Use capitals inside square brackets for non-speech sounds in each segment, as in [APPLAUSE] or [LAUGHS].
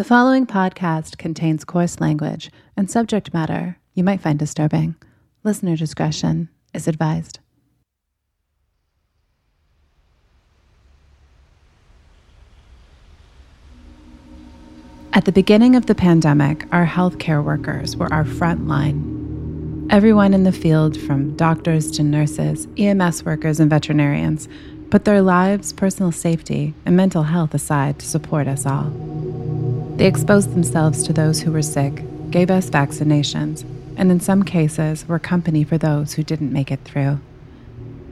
The following podcast contains coarse language and subject matter you might find disturbing. Listener discretion is advised. At the beginning of the pandemic, our healthcare workers were our front line. Everyone in the field, from doctors to nurses, EMS workers, and veterinarians, put their lives, personal safety, and mental health aside to support us all. They exposed themselves to those who were sick, gave us vaccinations, and in some cases were company for those who didn't make it through.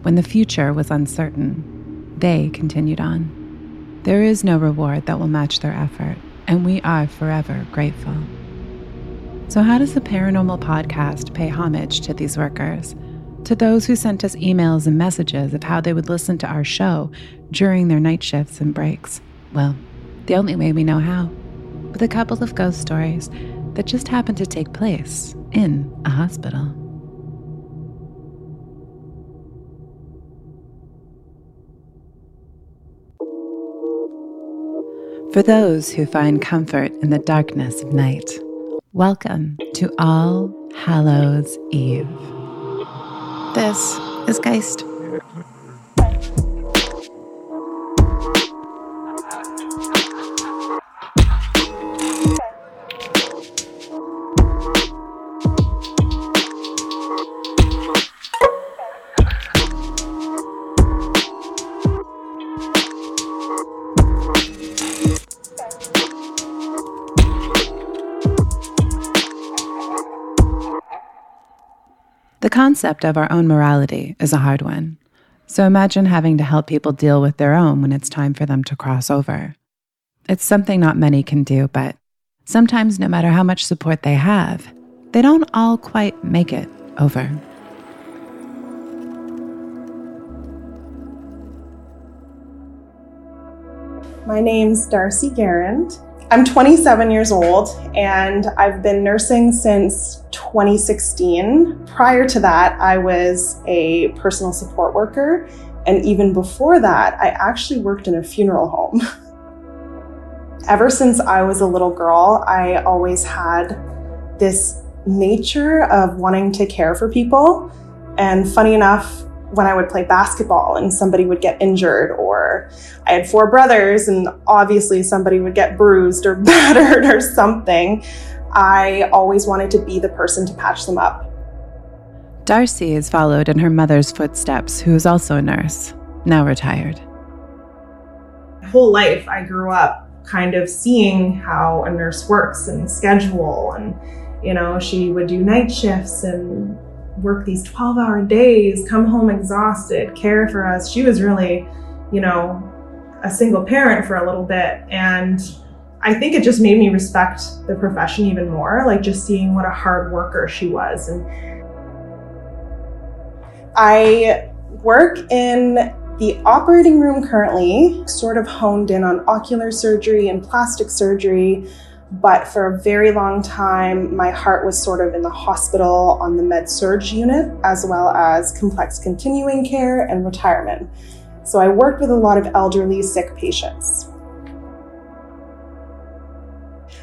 When the future was uncertain, they continued on. There is no reward that will match their effort, and we are forever grateful. So, how does the Paranormal Podcast pay homage to these workers? To those who sent us emails and messages of how they would listen to our show during their night shifts and breaks? Well, the only way we know how with a couple of ghost stories that just happened to take place in a hospital. For those who find comfort in the darkness of night, welcome to All Hallows Eve. This is Geist. Concept of our own morality is a hard one. So imagine having to help people deal with their own when it's time for them to cross over. It's something not many can do, but sometimes, no matter how much support they have, they don't all quite make it over. My name's Darcy Garand. I'm 27 years old and I've been nursing since 2016. Prior to that, I was a personal support worker. And even before that, I actually worked in a funeral home. [LAUGHS] Ever since I was a little girl, I always had this nature of wanting to care for people. And funny enough, when I would play basketball and somebody would get injured, or I had four brothers and obviously somebody would get bruised or [LAUGHS] battered or something, I always wanted to be the person to patch them up. Darcy has followed in her mother's footsteps, who is also a nurse, now retired. My whole life, I grew up kind of seeing how a nurse works and schedule, and you know, she would do night shifts and work these 12 hour days, come home exhausted, care for us. She was really, you know, a single parent for a little bit. And I think it just made me respect the profession even more, like just seeing what a hard worker she was. And I work in the operating room currently, sort of honed in on ocular surgery and plastic surgery. But for a very long time, my heart was sort of in the hospital on the med surg unit, as well as complex continuing care and retirement. So I worked with a lot of elderly, sick patients.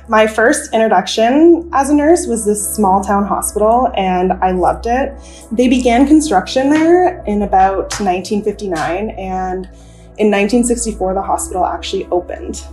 My first introduction as a nurse was this small town hospital, and I loved it. They began construction there in about 1959, and in 1964, the hospital actually opened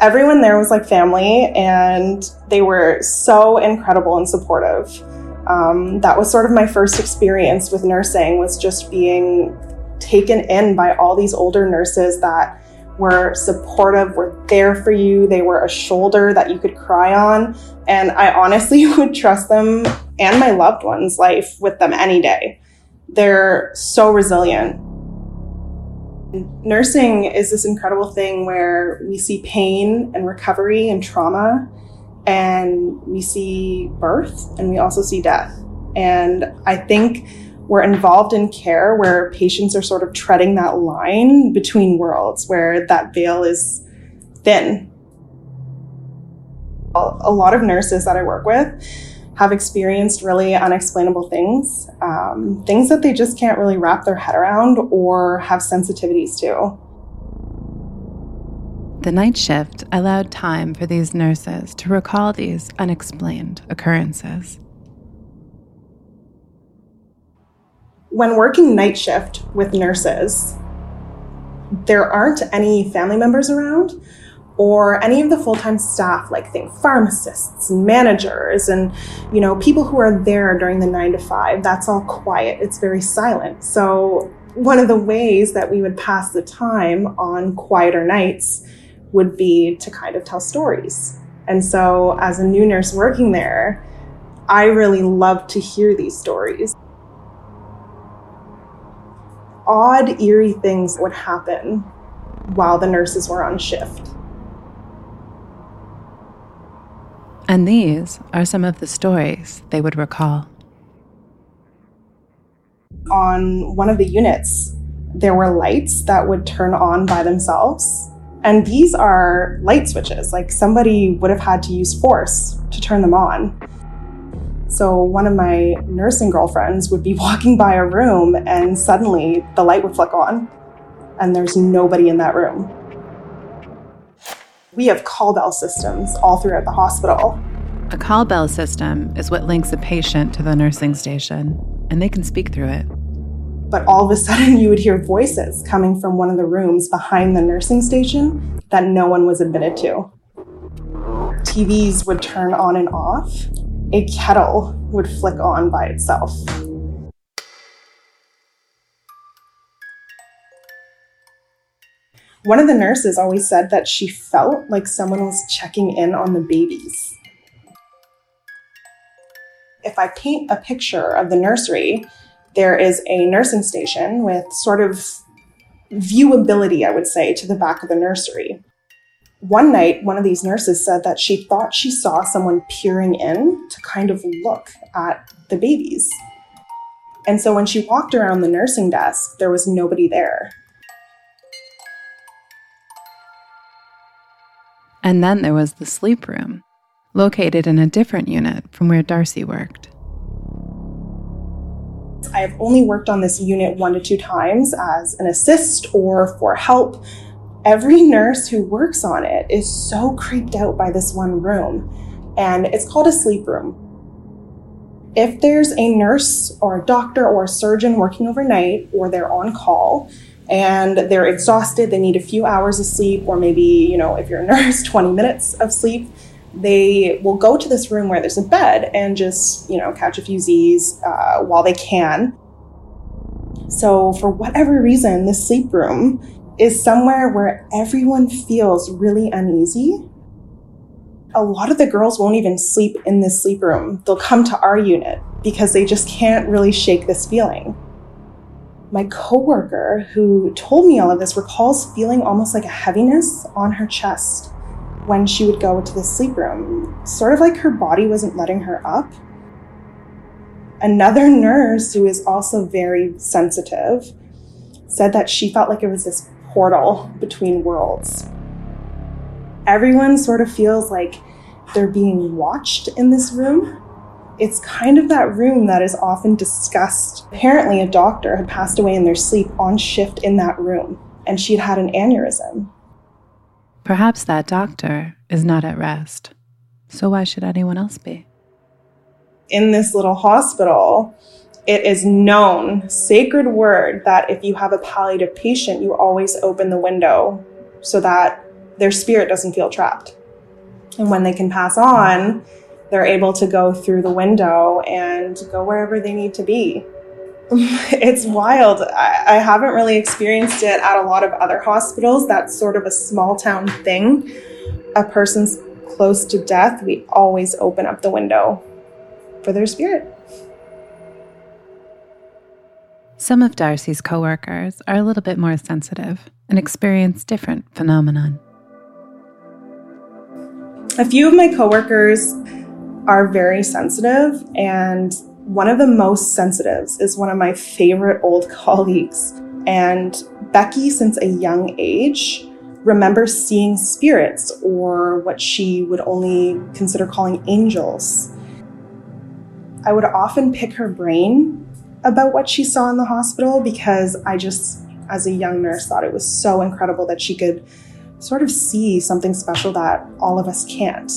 everyone there was like family and they were so incredible and supportive. Um, that was sort of my first experience with nursing was just being taken in by all these older nurses that were supportive, were there for you. They were a shoulder that you could cry on. And I honestly [LAUGHS] would trust them and my loved one's life with them any day. They're so resilient. Nursing is this incredible thing where we see pain and recovery and trauma, and we see birth and we also see death. And I think we're involved in care where patients are sort of treading that line between worlds, where that veil is thin. A lot of nurses that I work with have experienced really unexplainable things, um, things that they just can't really wrap their head around or have sensitivities to. The night shift allowed time for these nurses to recall these unexplained occurrences. When working night shift with nurses, there aren't any family members around or any of the full-time staff like think pharmacists and managers and you know people who are there during the 9 to 5 that's all quiet. It's very silent. So one of the ways that we would pass the time on quieter nights would be to kind of tell stories. And so as a new nurse working there i really loved to hear these stories. Odd eerie things would happen while the nurses were on shift And these are some of the stories they would recall. On one of the units, there were lights that would turn on by themselves. And these are light switches, like somebody would have had to use force to turn them on. So, one of my nursing girlfriends would be [LAUGHS] walking by a room and suddenly the light would flick on, and there's nobody in that room. We have call bell systems all throughout the hospital. A call bell system is what links a patient to the nursing station, and they can speak through it. But all of a sudden, [LAUGHS] you would hear voices coming from one of the rooms behind the nursing station that no one was admitted to. TVs would turn on and off. A kettle would flick on by itself. One of the nurses always said that she felt like someone was checking in on the babies. If I paint a picture of the nursery, there is a nursing station with sort of viewability, I would say, to the back of the nursery. One night, one of these nurses said that she thought she saw someone peering in to kind of look at the babies. And so when she walked around the nursing desk, there was nobody there. And then there was the sleep room, located in a different unit from where Darcy worked. I have only worked on this unit one to two times as an assist or for help. Every nurse who works on it is so creeped out by this one room, and it's called a sleep room. If there's a nurse or a doctor or a surgeon working overnight or they're on call, and they're exhausted, they need a few hours of sleep, or maybe, you know, if you're a [LAUGHS] nurse, 20 minutes of sleep, they will go to this room where there's a bed and just, you know, catch a few Z's uh, while they can. So, for whatever reason, this sleep room is somewhere where everyone feels really uneasy. A lot of the girls won't even sleep in this sleep room. They'll come to our unit because they just can't really shake this feeling my coworker who told me all of this recalls feeling almost like a heaviness on her chest when she would go to the sleep room, sort of like her body wasn't letting her up. Another nurse who is also very sensitive said that she felt like it was this portal between worlds. Everyone sort of feels like they're being watched in this room it's kind of that room that is often discussed. Apparently, a doctor had passed away in their sleep on shift in that room, and she'd had an aneurysm. Perhaps that doctor is not at rest. So, why should anyone else be? In this little hospital, it is known, sacred word, that if you have a palliative patient, you always open the window so that their spirit doesn't feel trapped. And when they can pass on, they're able to go through the window and go wherever they need to be. [LAUGHS] it's wild. I, I, haven't really experienced it at a lot of other hospitals. That's sort of a small town thing. A person's close to death, we always open up the window for their spirit. Some of Darcy's coworkers are a little bit more sensitive and experience different phenomenon. A few of my coworkers are very sensitive and one of the most sensitives is one of my favorite old [LAUGHS] colleagues. And Becky, since a young age, remembers seeing spirits or what she would only consider calling angels. I would often pick her brain about what she saw in the hospital because I just, as a young nurse, thought it was so incredible that she could sort of see something special that all of us can't.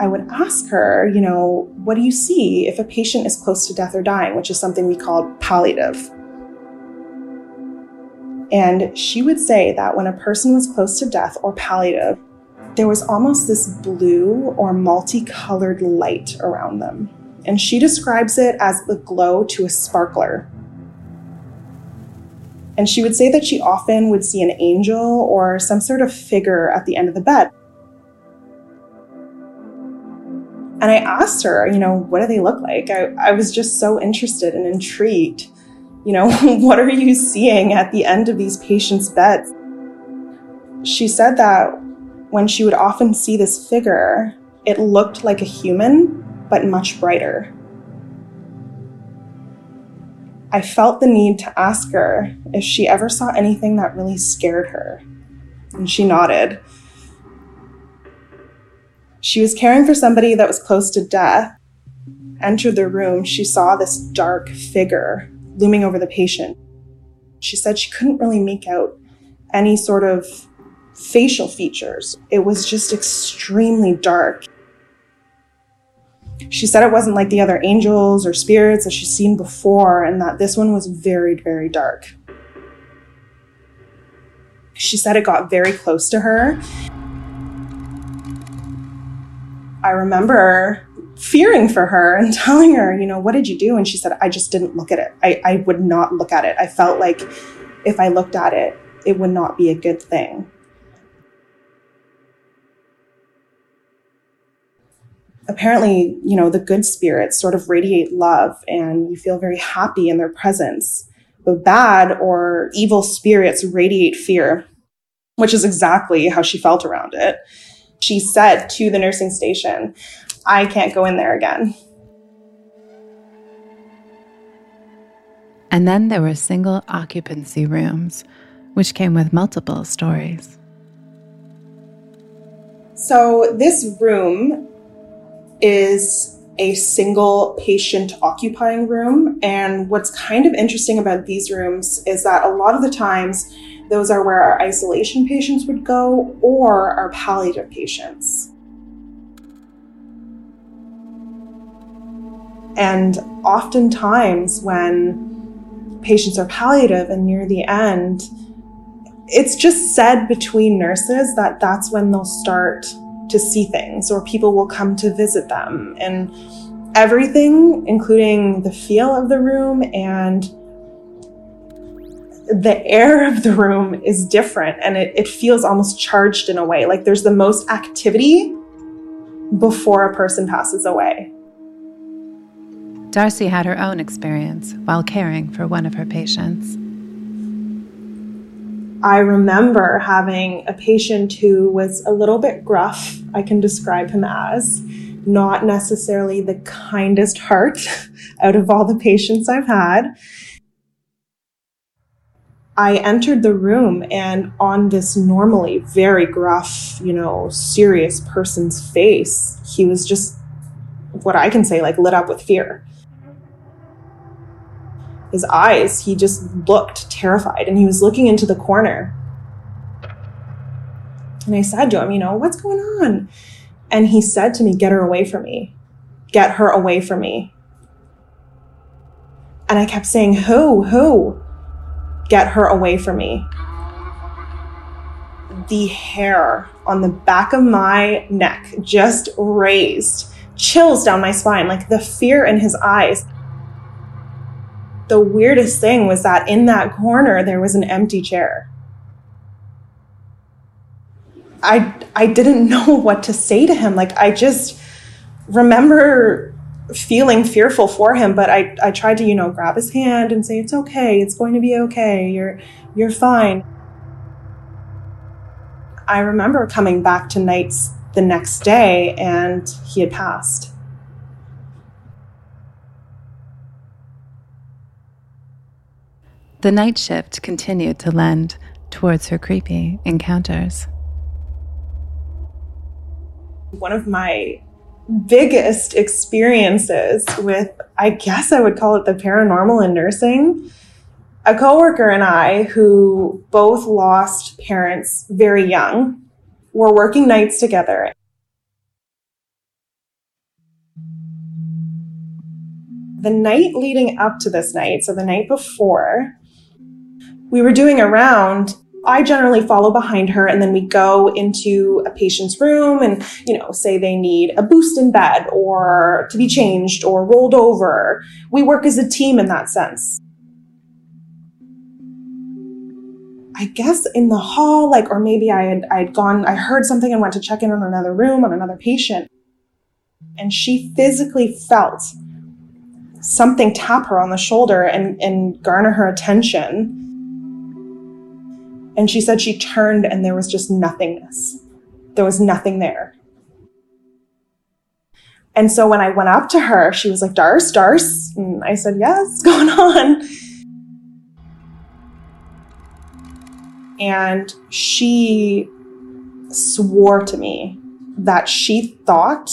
I would ask her, you know, what do you see if a patient is close to death or dying, which is something we call palliative. And she would say that when a person was close to death or palliative, there was almost this blue or multicolored light around them. And she describes it as the glow to a sparkler. And she would say that she often would see an angel or some sort of figure at the end of the bed. And I asked her, you know, what do they look like? I, I was just so interested and intrigued. You know, [LAUGHS] what are you seeing at the end of these patients' beds? She said that when she would often see this figure, it looked like a human, but much brighter. I felt the need to ask her if she ever saw anything that really scared her. And she nodded. She was caring for somebody that was close to death. Entered the room, she saw this dark figure looming over the patient. She said she couldn't really make out any sort of facial features. It was just extremely dark. She said it wasn't like the other angels or spirits that she's seen before, and that this one was very, very dark. She said it got very close to her. I remember fearing for her and [LAUGHS] telling her, you know, what did you do? And she said, I just didn't look at it. I, I would not look at it. I felt like if I looked at it, it would not be a good thing. apparently, you know, the good spirits sort of radiate love and you feel very happy in their presence. But bad or evil spirits radiate fear, which is exactly how she felt around it. She said to the nursing station, I can't go in there again. And then there were single occupancy rooms, which came with multiple stories. So, this room is a single patient occupying room. And what's kind of interesting about these rooms is that a lot of the times, those are where our isolation patients would go or our palliative patients. And oftentimes, when patients are palliative and near the end, it's just said between nurses that that's when they'll start to see things or people will come to visit them and everything including the feel of the room and the air of the room is different and it, it feels almost charged in a way like there's the most activity before a person passes away darcy had her own experience while caring for one of her patients I remember having a patient who was a little bit gruff, I can describe him as, not necessarily the kindest heart [LAUGHS] out of all the patients I've had. I entered the room and on this normally very gruff, you know, serious person's face, he was just what I can say, like lit up with fear his eyes, he just looked terrified and he was looking into the corner. And I said to him, You know, what's going on? And he said to me, Get her away from me. Get her away from me. And I kept saying, Who? Who? Get her away from me. The hair on the back of my neck just raised, chills down my spine, like the fear in his eyes the weirdest thing was that in that corner there was an empty chair. I I didn't [LAUGHS] know what to say to him. Like I just remember feeling fearful for him, but I, I tried to, you know, grab his hand and say, It's okay, it's going to be okay, you're you're fine. I remember coming back to nights the next day and he had passed. The night shift continued to lend towards her creepy encounters. One of my biggest experiences with, I guess I would call it the paranormal in nursing, A coworker and I, who both lost parents very young, were working nights together. The night leading up to this night, so the night before, we were doing a round I generally follow behind her and then we go into a patient's room and, you know, say they need a boost in bed or to be changed or rolled over. We work as a team in that sense. I guess in the hall, like, or maybe I had, I had gone, I heard something and went to check in on another room on another patient. And she physically felt something tap her on the shoulder and, and garner her attention and she said she turned and there was just nothingness. There was nothing there. And so when I went up to her, she was like, Darce, Darce. And I said, Yes, what's [LAUGHS] going on? And she swore to me that she thought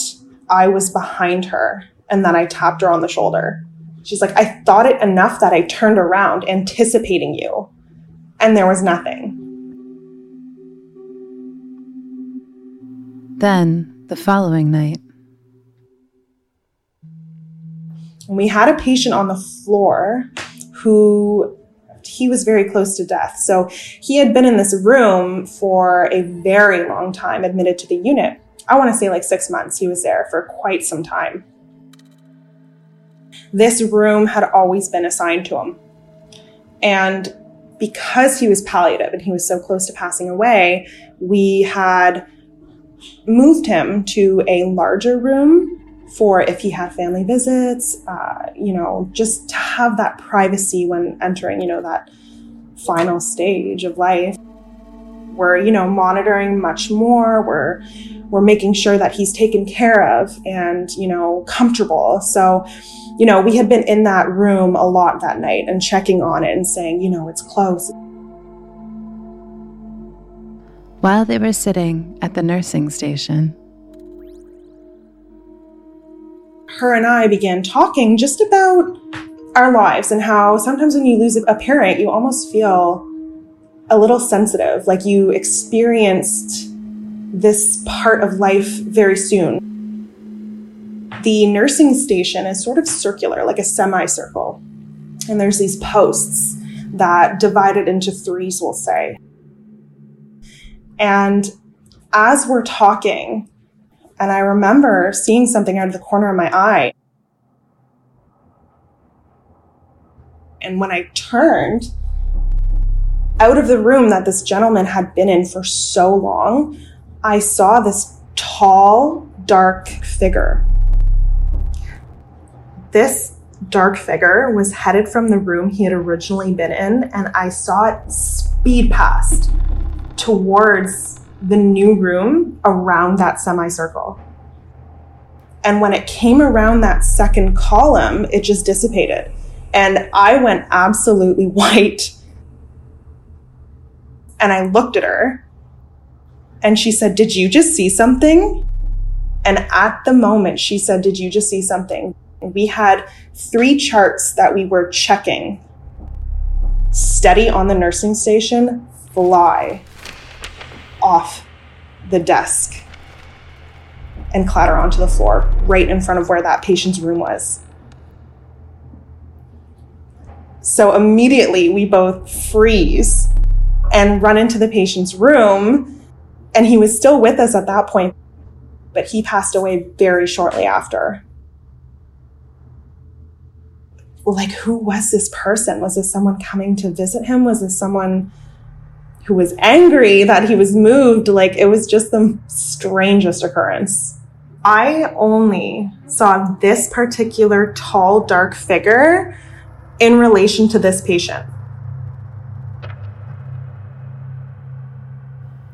I was behind her and that I tapped her on the shoulder. She's like, I thought it enough that I turned around anticipating you and there was nothing. Then, the following night, we had a patient on the floor who he was very close to death. So he had been in this room for a very long time, admitted to the unit. I want to say like six months. He was there for quite some time. This room had always been assigned to him. And because he was palliative and he was so close to passing away, we had moved him to a larger room for if he had family visits, uh, you know, just to have that privacy when entering, you know, that final stage of life. We're, you know, monitoring much more. We're we're making sure that he's taken care of and, you know, comfortable. So, you know, we had been in that room a lot that night and checking on it and saying, you know, it's close. While they were sitting at the nursing station, her and I began talking just about our lives and how sometimes when you lose a parent, you almost feel a little sensitive, like you experienced this part of life very soon the nursing station is sort of circular, like a semicircle. And there's these posts that divide it into threes, we'll say. And as we're talking, and I remember seeing something out of the corner of my eye. And when I turned out of the room that this gentleman had been in for so long, I saw this tall, dark figure this dark figure was headed from the room he had originally been in, and I saw it speed past towards the new room around that semicircle. And when it came around that second column, it just dissipated. And I went absolutely [LAUGHS] white. And I looked at her and she said, Did you just see something? And at the moment, she said, Did you just see something? We had three charts that we were checking steady on the nursing station, fly off the desk and clatter onto the floor right in front of where that patient's room was. So immediately we both freeze and run into the patient's room. And he was still with us at that point, but he passed away very shortly after like who was this person? Was this someone coming to visit him? Was this someone who was angry that he was moved? Like it was just the strangest occurrence. I only saw this particular tall, dark figure in relation to this patient.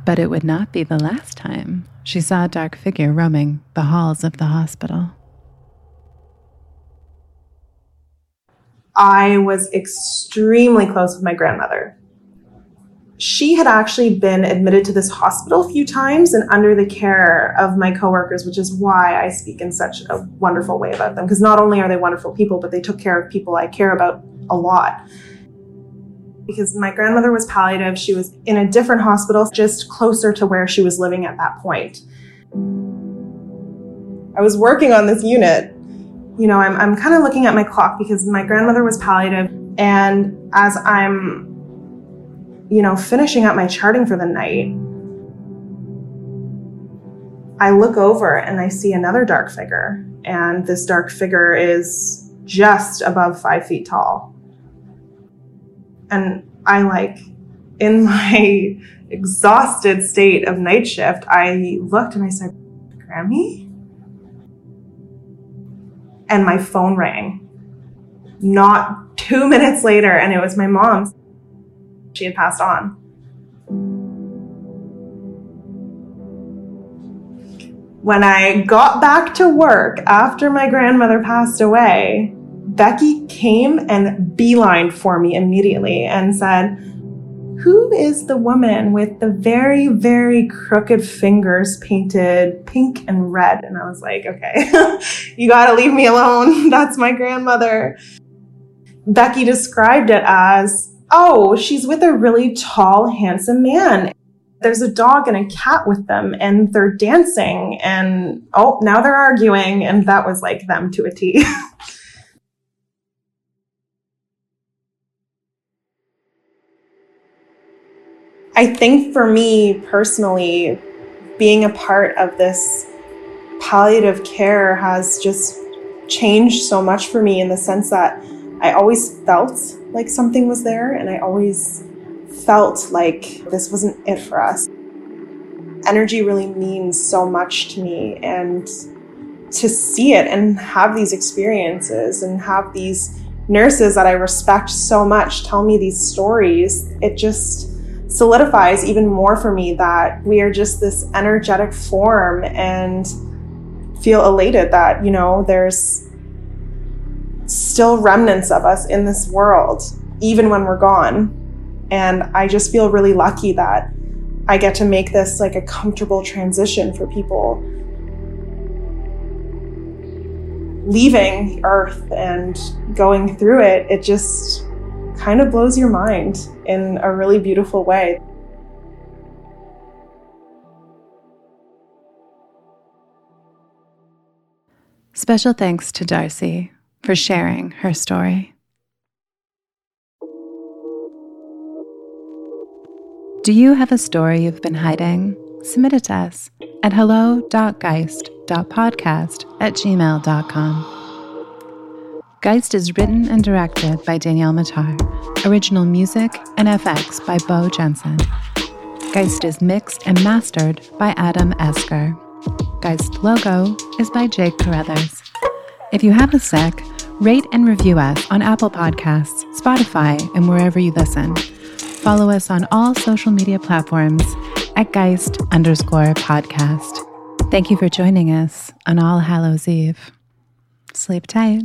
But it would not be the last time she saw a dark figure roaming the halls of the hospital. I was extremely close with my grandmother. She had actually been admitted to this hospital a few times and under the care of my coworkers, which is why I speak in such a wonderful way about them. Because not only are they wonderful people, but they took care of people I care about a lot. because my grandmother was palliative. She was in a different hospital, just closer to where she was living at that point. I was working on this unit. You know, I'm, I'm kind of looking at my clock because my grandmother was palliative. And as I'm, you know, finishing up my charting for the night, I look over and I see another dark figure. And this dark figure is just above five feet tall. And I like, in [LAUGHS] my exhausted state of night shift, I looked and I said, Grammy? And my phone rang. Not two [LAUGHS] minutes later, and it was my mom's. She had passed on. When I got back to work after my grandmother passed away, Becky came and beelined for me immediately and said, Who is the woman with the very, very crooked fingers painted pink and red? And I was like, Okay, [LAUGHS] you gotta leave me alone. [LAUGHS] That's my grandmother. Becky described it as, Oh, she's with a really tall, handsome man. There's a dog and a cat with them, and they're dancing, and oh, now they're arguing. And that was like them to a T. [LAUGHS] I think for me personally, being a part of this palliative care has just changed so much for me in the sense that I always felt like something was there and I always felt like this wasn't it for us. Energy really means so much to me and to see it and have these experiences and have these nurses that I respect so much tell me these stories, it just solidifies even more for me that we are just this energetic form and feel elated that, you know, there's still remnants of us in this world, even when we're gone. And I just feel really lucky that I get to make this like a comfortable transition for people leaving Earth and going through it. It just kind of blows your mind in a really beautiful way. Special thanks to Darcy for sharing her story. Do you have a story you've been hiding? Submit it to us at hello.geist.podcast at gmail.com. Geist is written and directed by Danielle Matar. Original music and FX by Beau Jensen. Geist is mixed and mastered by Adam Esker. Geist logo is by Jake Carruthers. If you have a sec, rate and review us on Apple Podcasts, Spotify, and wherever you listen. Follow us on all social media platforms at Geist underscore podcast. Thank you for joining us on All Hallows Eve. Sleep tight.